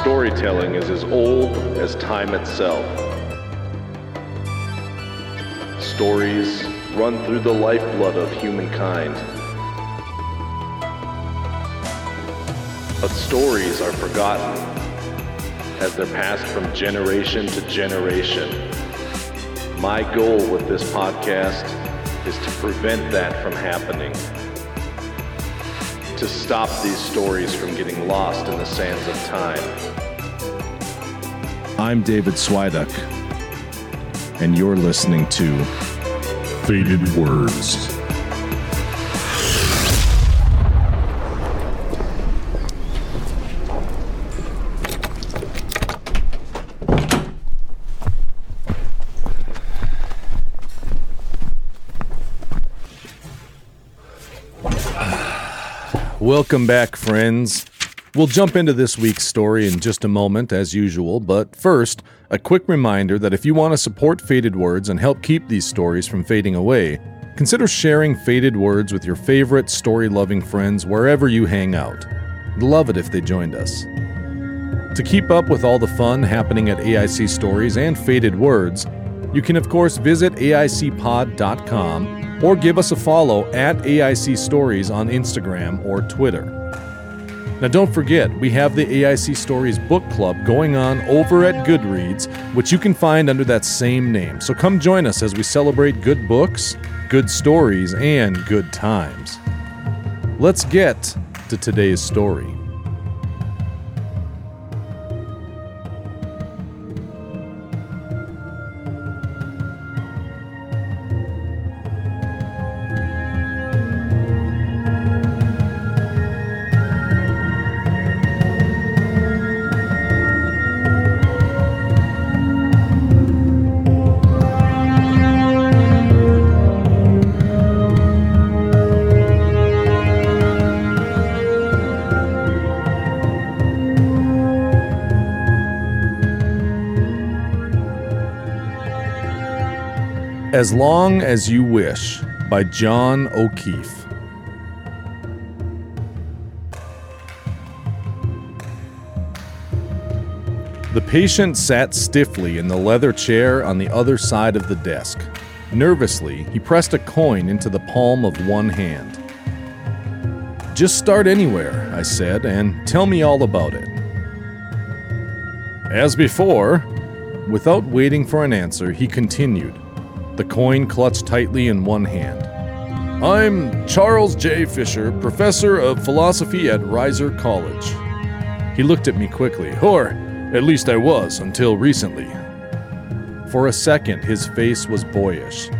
storytelling is as old as time itself. Stories run through the lifeblood of humankind. But stories are forgotten as they're passed from generation to generation. My goal with this podcast is to prevent that from happening. To stop these stories from getting lost in the sands of time. I'm David Swiduck, and you're listening to Faded Words. Welcome back, friends. We'll jump into this week's story in just a moment, as usual, but first, a quick reminder that if you want to support Faded Words and help keep these stories from fading away, consider sharing Faded Words with your favorite story loving friends wherever you hang out. Love it if they joined us. To keep up with all the fun happening at AIC Stories and Faded Words, you can, of course, visit AICpod.com or give us a follow at AIC Stories on Instagram or Twitter. Now, don't forget, we have the AIC Stories book club going on over at Goodreads, which you can find under that same name. So come join us as we celebrate good books, good stories, and good times. Let's get to today's story. As Long as You Wish by John O'Keefe. The patient sat stiffly in the leather chair on the other side of the desk. Nervously, he pressed a coin into the palm of one hand. Just start anywhere, I said, and tell me all about it. As before, without waiting for an answer, he continued the coin clutched tightly in one hand. I'm Charles J. Fisher, professor of philosophy at Reiser College. He looked at me quickly, or at least I was until recently. For a second, his face was boyish.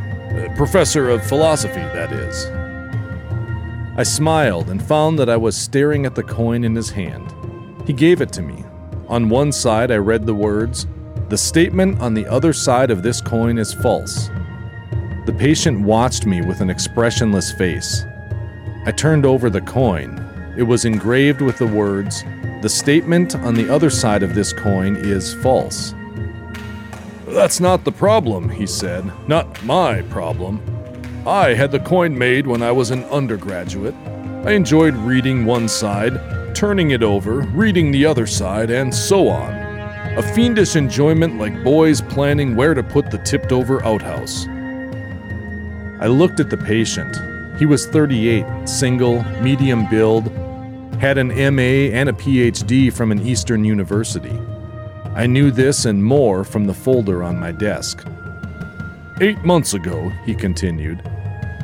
Professor of philosophy, that is. I smiled and found that I was staring at the coin in his hand. He gave it to me. On one side, I read the words, The statement on the other side of this coin is false. The patient watched me with an expressionless face. I turned over the coin. It was engraved with the words, The statement on the other side of this coin is false. That's not the problem, he said. Not my problem. I had the coin made when I was an undergraduate. I enjoyed reading one side, turning it over, reading the other side, and so on. A fiendish enjoyment like boys planning where to put the tipped over outhouse. I looked at the patient. He was 38, single, medium build, had an MA and a PhD from an Eastern university. I knew this and more from the folder on my desk. Eight months ago, he continued,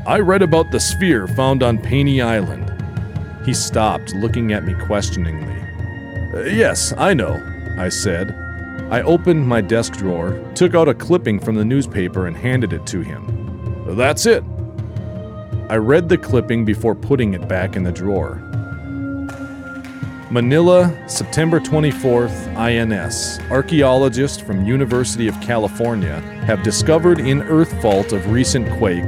I read about the sphere found on Panay Island. He stopped, looking at me questioningly. Uh, yes, I know, I said. I opened my desk drawer, took out a clipping from the newspaper, and handed it to him. That's it. I read the clipping before putting it back in the drawer. Manila, September 24th, INS. Archaeologists from University of California have discovered in earth fault of recent quake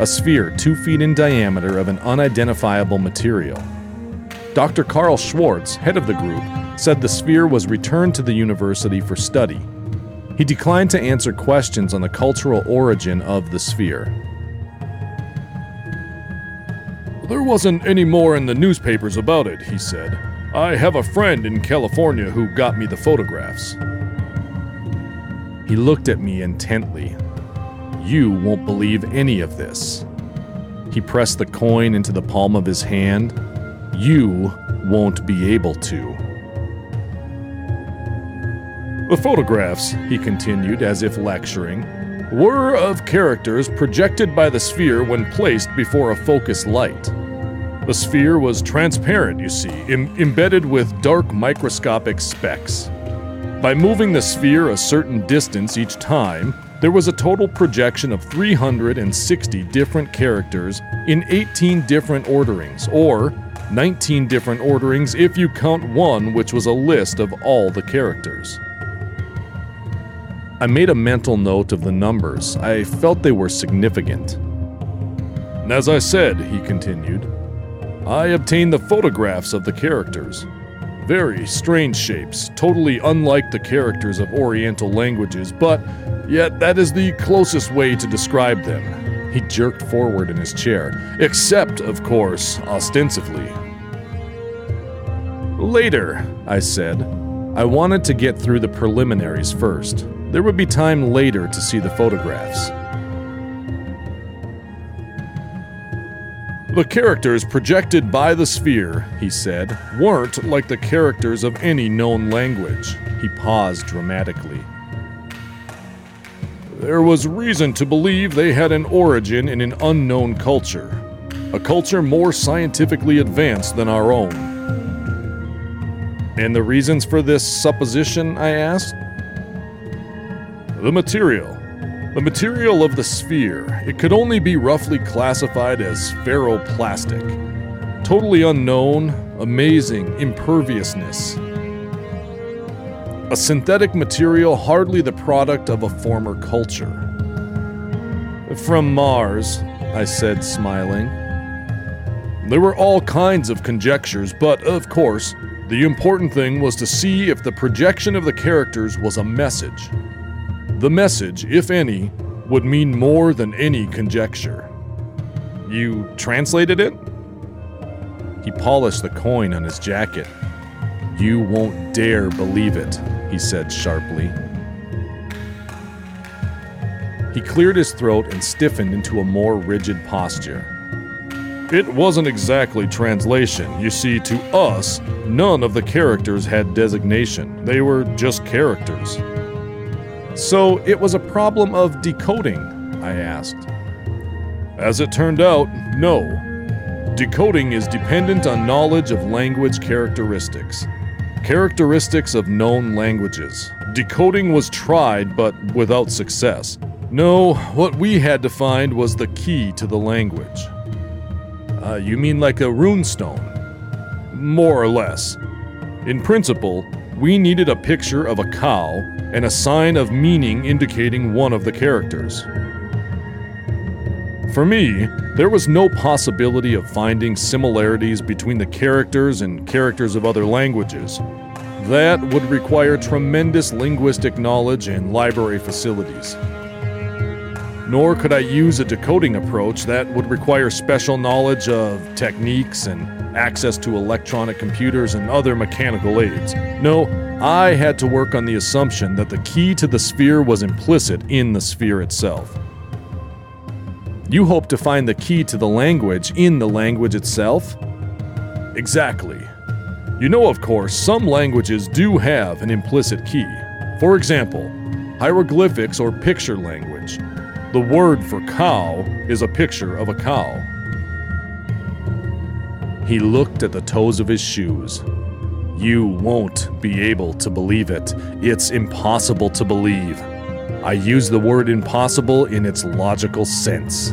a sphere 2 feet in diameter of an unidentifiable material. Dr. Carl Schwartz, head of the group, said the sphere was returned to the university for study. He declined to answer questions on the cultural origin of the sphere. There wasn't any more in the newspapers about it, he said. I have a friend in California who got me the photographs. He looked at me intently. You won't believe any of this. He pressed the coin into the palm of his hand. You won't be able to. The photographs, he continued as if lecturing, were of characters projected by the sphere when placed before a focus light. The sphere was transparent, you see, Im- embedded with dark microscopic specks. By moving the sphere a certain distance each time, there was a total projection of 360 different characters in 18 different orderings, or 19 different orderings if you count one, which was a list of all the characters. I made a mental note of the numbers. I felt they were significant. And As I said, he continued, I obtained the photographs of the characters. Very strange shapes, totally unlike the characters of Oriental languages, but yet that is the closest way to describe them. He jerked forward in his chair, except, of course, ostensively. Later, I said. I wanted to get through the preliminaries first. There would be time later to see the photographs. The characters projected by the sphere, he said, weren't like the characters of any known language. He paused dramatically. There was reason to believe they had an origin in an unknown culture, a culture more scientifically advanced than our own. And the reasons for this supposition, I asked? The material. The material of the sphere, it could only be roughly classified as ferroplastic. Totally unknown, amazing imperviousness. A synthetic material hardly the product of a former culture. From Mars, I said, smiling. There were all kinds of conjectures, but of course, the important thing was to see if the projection of the characters was a message. The message, if any, would mean more than any conjecture. You translated it? He polished the coin on his jacket. You won't dare believe it, he said sharply. He cleared his throat and stiffened into a more rigid posture. It wasn't exactly translation. You see, to us, none of the characters had designation. They were just characters. So it was a problem of decoding, I asked. As it turned out, no. Decoding is dependent on knowledge of language characteristics. Characteristics of known languages. Decoding was tried, but without success. No, what we had to find was the key to the language. Uh, you mean like a runestone? More or less. In principle, we needed a picture of a cow and a sign of meaning indicating one of the characters. For me, there was no possibility of finding similarities between the characters and characters of other languages. That would require tremendous linguistic knowledge and library facilities. Nor could I use a decoding approach that would require special knowledge of techniques and access to electronic computers and other mechanical aids. No, I had to work on the assumption that the key to the sphere was implicit in the sphere itself. You hope to find the key to the language in the language itself? Exactly. You know, of course, some languages do have an implicit key. For example, hieroglyphics or picture language. The word for cow is a picture of a cow. He looked at the toes of his shoes. You won't be able to believe it. It's impossible to believe. I use the word impossible in its logical sense.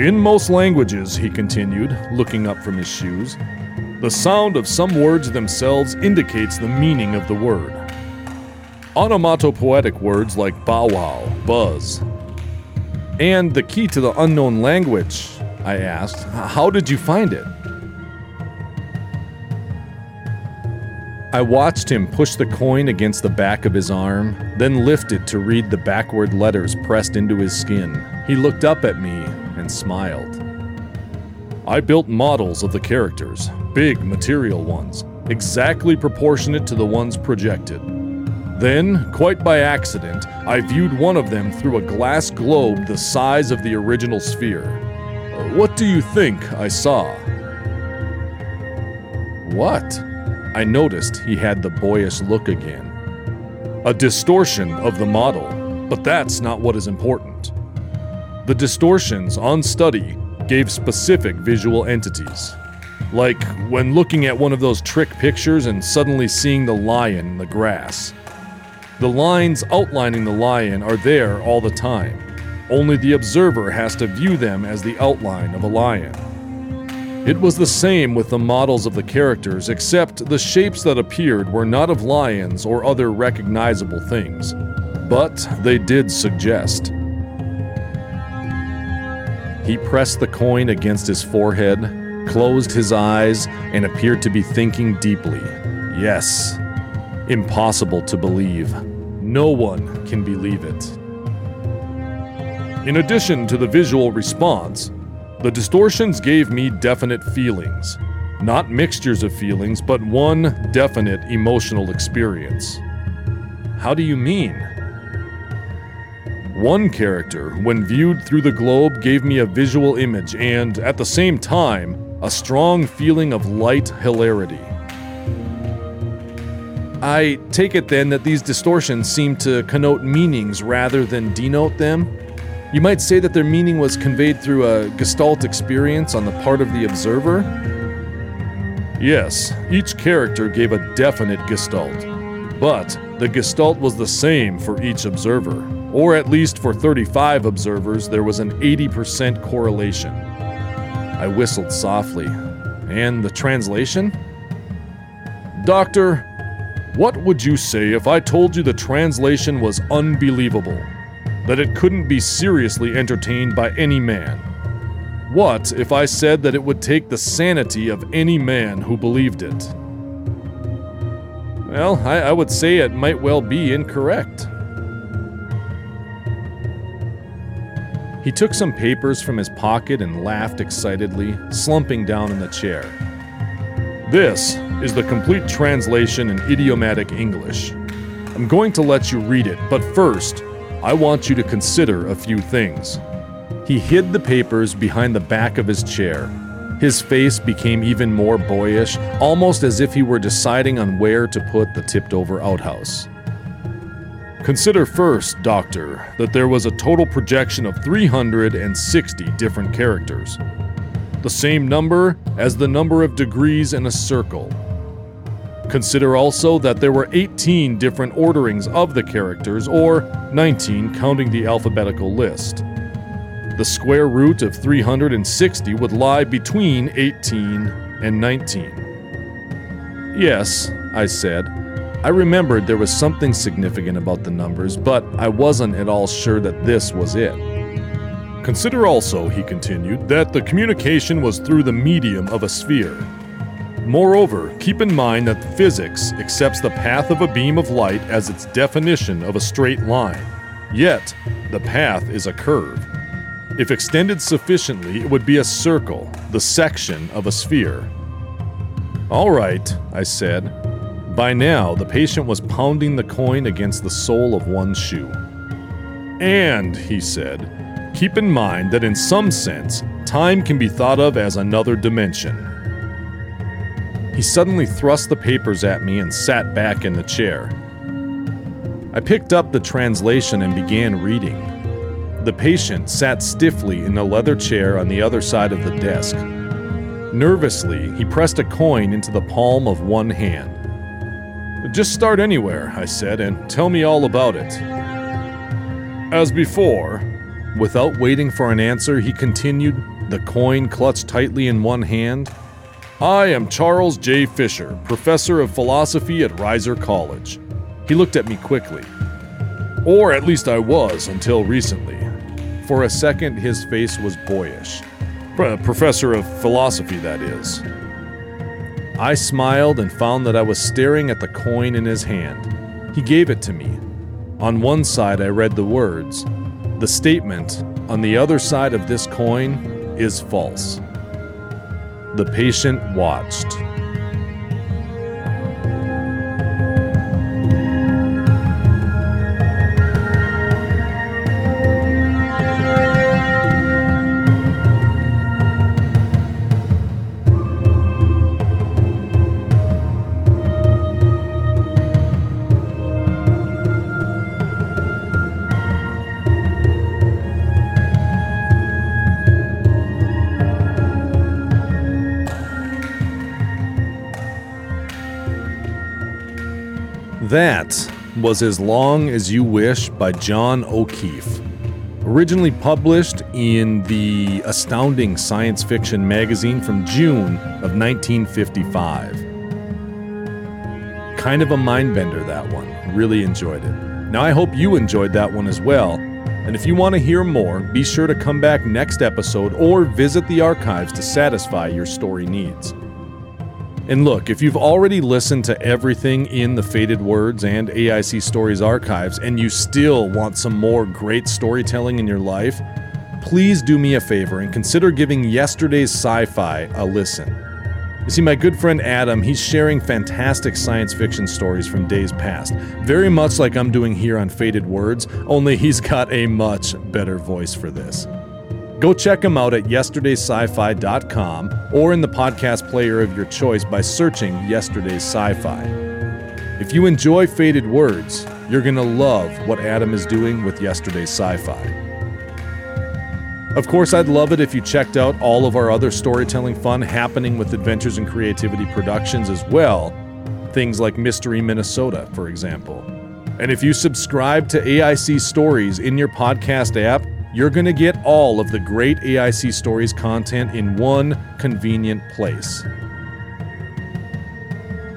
In most languages, he continued, looking up from his shoes, the sound of some words themselves indicates the meaning of the word. Onomatopoetic words like bow wow, buzz. And the key to the unknown language, I asked, how did you find it? I watched him push the coin against the back of his arm, then lift it to read the backward letters pressed into his skin. He looked up at me and smiled. I built models of the characters, big material ones, exactly proportionate to the ones projected. Then, quite by accident, I viewed one of them through a glass globe the size of the original sphere. What do you think I saw? What? I noticed he had the boyish look again. A distortion of the model, but that's not what is important. The distortions on study gave specific visual entities. Like when looking at one of those trick pictures and suddenly seeing the lion in the grass. The lines outlining the lion are there all the time, only the observer has to view them as the outline of a lion. It was the same with the models of the characters, except the shapes that appeared were not of lions or other recognizable things, but they did suggest. He pressed the coin against his forehead, closed his eyes, and appeared to be thinking deeply. Yes. Impossible to believe. No one can believe it. In addition to the visual response, the distortions gave me definite feelings. Not mixtures of feelings, but one definite emotional experience. How do you mean? One character, when viewed through the globe, gave me a visual image and, at the same time, a strong feeling of light hilarity. I take it then that these distortions seem to connote meanings rather than denote them? You might say that their meaning was conveyed through a gestalt experience on the part of the observer? Yes, each character gave a definite gestalt, but the gestalt was the same for each observer, or at least for 35 observers, there was an 80% correlation. I whistled softly. And the translation? Doctor, what would you say if I told you the translation was unbelievable? That it couldn't be seriously entertained by any man? What if I said that it would take the sanity of any man who believed it? Well, I, I would say it might well be incorrect. He took some papers from his pocket and laughed excitedly, slumping down in the chair. This is the complete translation in idiomatic English. I'm going to let you read it, but first, I want you to consider a few things. He hid the papers behind the back of his chair. His face became even more boyish, almost as if he were deciding on where to put the tipped over outhouse. Consider first, Doctor, that there was a total projection of 360 different characters. The same number as the number of degrees in a circle. Consider also that there were 18 different orderings of the characters, or 19 counting the alphabetical list. The square root of 360 would lie between 18 and 19. Yes, I said. I remembered there was something significant about the numbers, but I wasn't at all sure that this was it. Consider also, he continued, that the communication was through the medium of a sphere. Moreover, keep in mind that physics accepts the path of a beam of light as its definition of a straight line. Yet, the path is a curve. If extended sufficiently, it would be a circle, the section of a sphere. All right, I said. By now, the patient was pounding the coin against the sole of one shoe. And, he said, keep in mind that in some sense, time can be thought of as another dimension. He suddenly thrust the papers at me and sat back in the chair. I picked up the translation and began reading. The patient sat stiffly in a leather chair on the other side of the desk. Nervously, he pressed a coin into the palm of one hand. Just start anywhere, I said, and tell me all about it. As before, without waiting for an answer, he continued, the coin clutched tightly in one hand. I am Charles J. Fisher, professor of philosophy at Reiser College. He looked at me quickly. Or at least I was until recently. For a second, his face was boyish. Pro- professor of philosophy, that is. I smiled and found that I was staring at the coin in his hand. He gave it to me. On one side, I read the words The statement on the other side of this coin is false. The Patient Watched. That was As Long as You Wish by John O'Keefe. Originally published in the Astounding Science Fiction magazine from June of 1955. Kind of a mind bender, that one. Really enjoyed it. Now, I hope you enjoyed that one as well. And if you want to hear more, be sure to come back next episode or visit the archives to satisfy your story needs. And look, if you've already listened to everything in the Faded Words and AIC Stories archives and you still want some more great storytelling in your life, please do me a favor and consider giving yesterday's sci fi a listen. You see, my good friend Adam, he's sharing fantastic science fiction stories from days past, very much like I'm doing here on Faded Words, only he's got a much better voice for this. Go check him out at yesterdaysci-fi.com or in the podcast player of your choice by searching Yesterday's Sci-Fi. If you enjoy Faded Words, you're going to love what Adam is doing with Yesterday's Sci-Fi. Of course, I'd love it if you checked out all of our other storytelling fun happening with Adventures in Creativity Productions as well. Things like Mystery Minnesota, for example. And if you subscribe to AIC Stories in your podcast app, you're going to get all of the great AIC Stories content in one convenient place.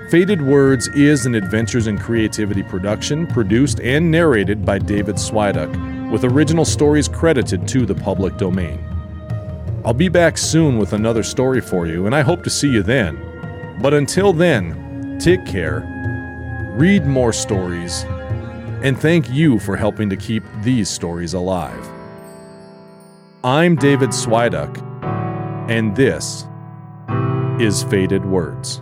Faded Words is an Adventures in Creativity production produced and narrated by David Swiduck, with original stories credited to the public domain. I'll be back soon with another story for you, and I hope to see you then. But until then, take care, read more stories, and thank you for helping to keep these stories alive. I'm David Swiduck, and this is Faded Words.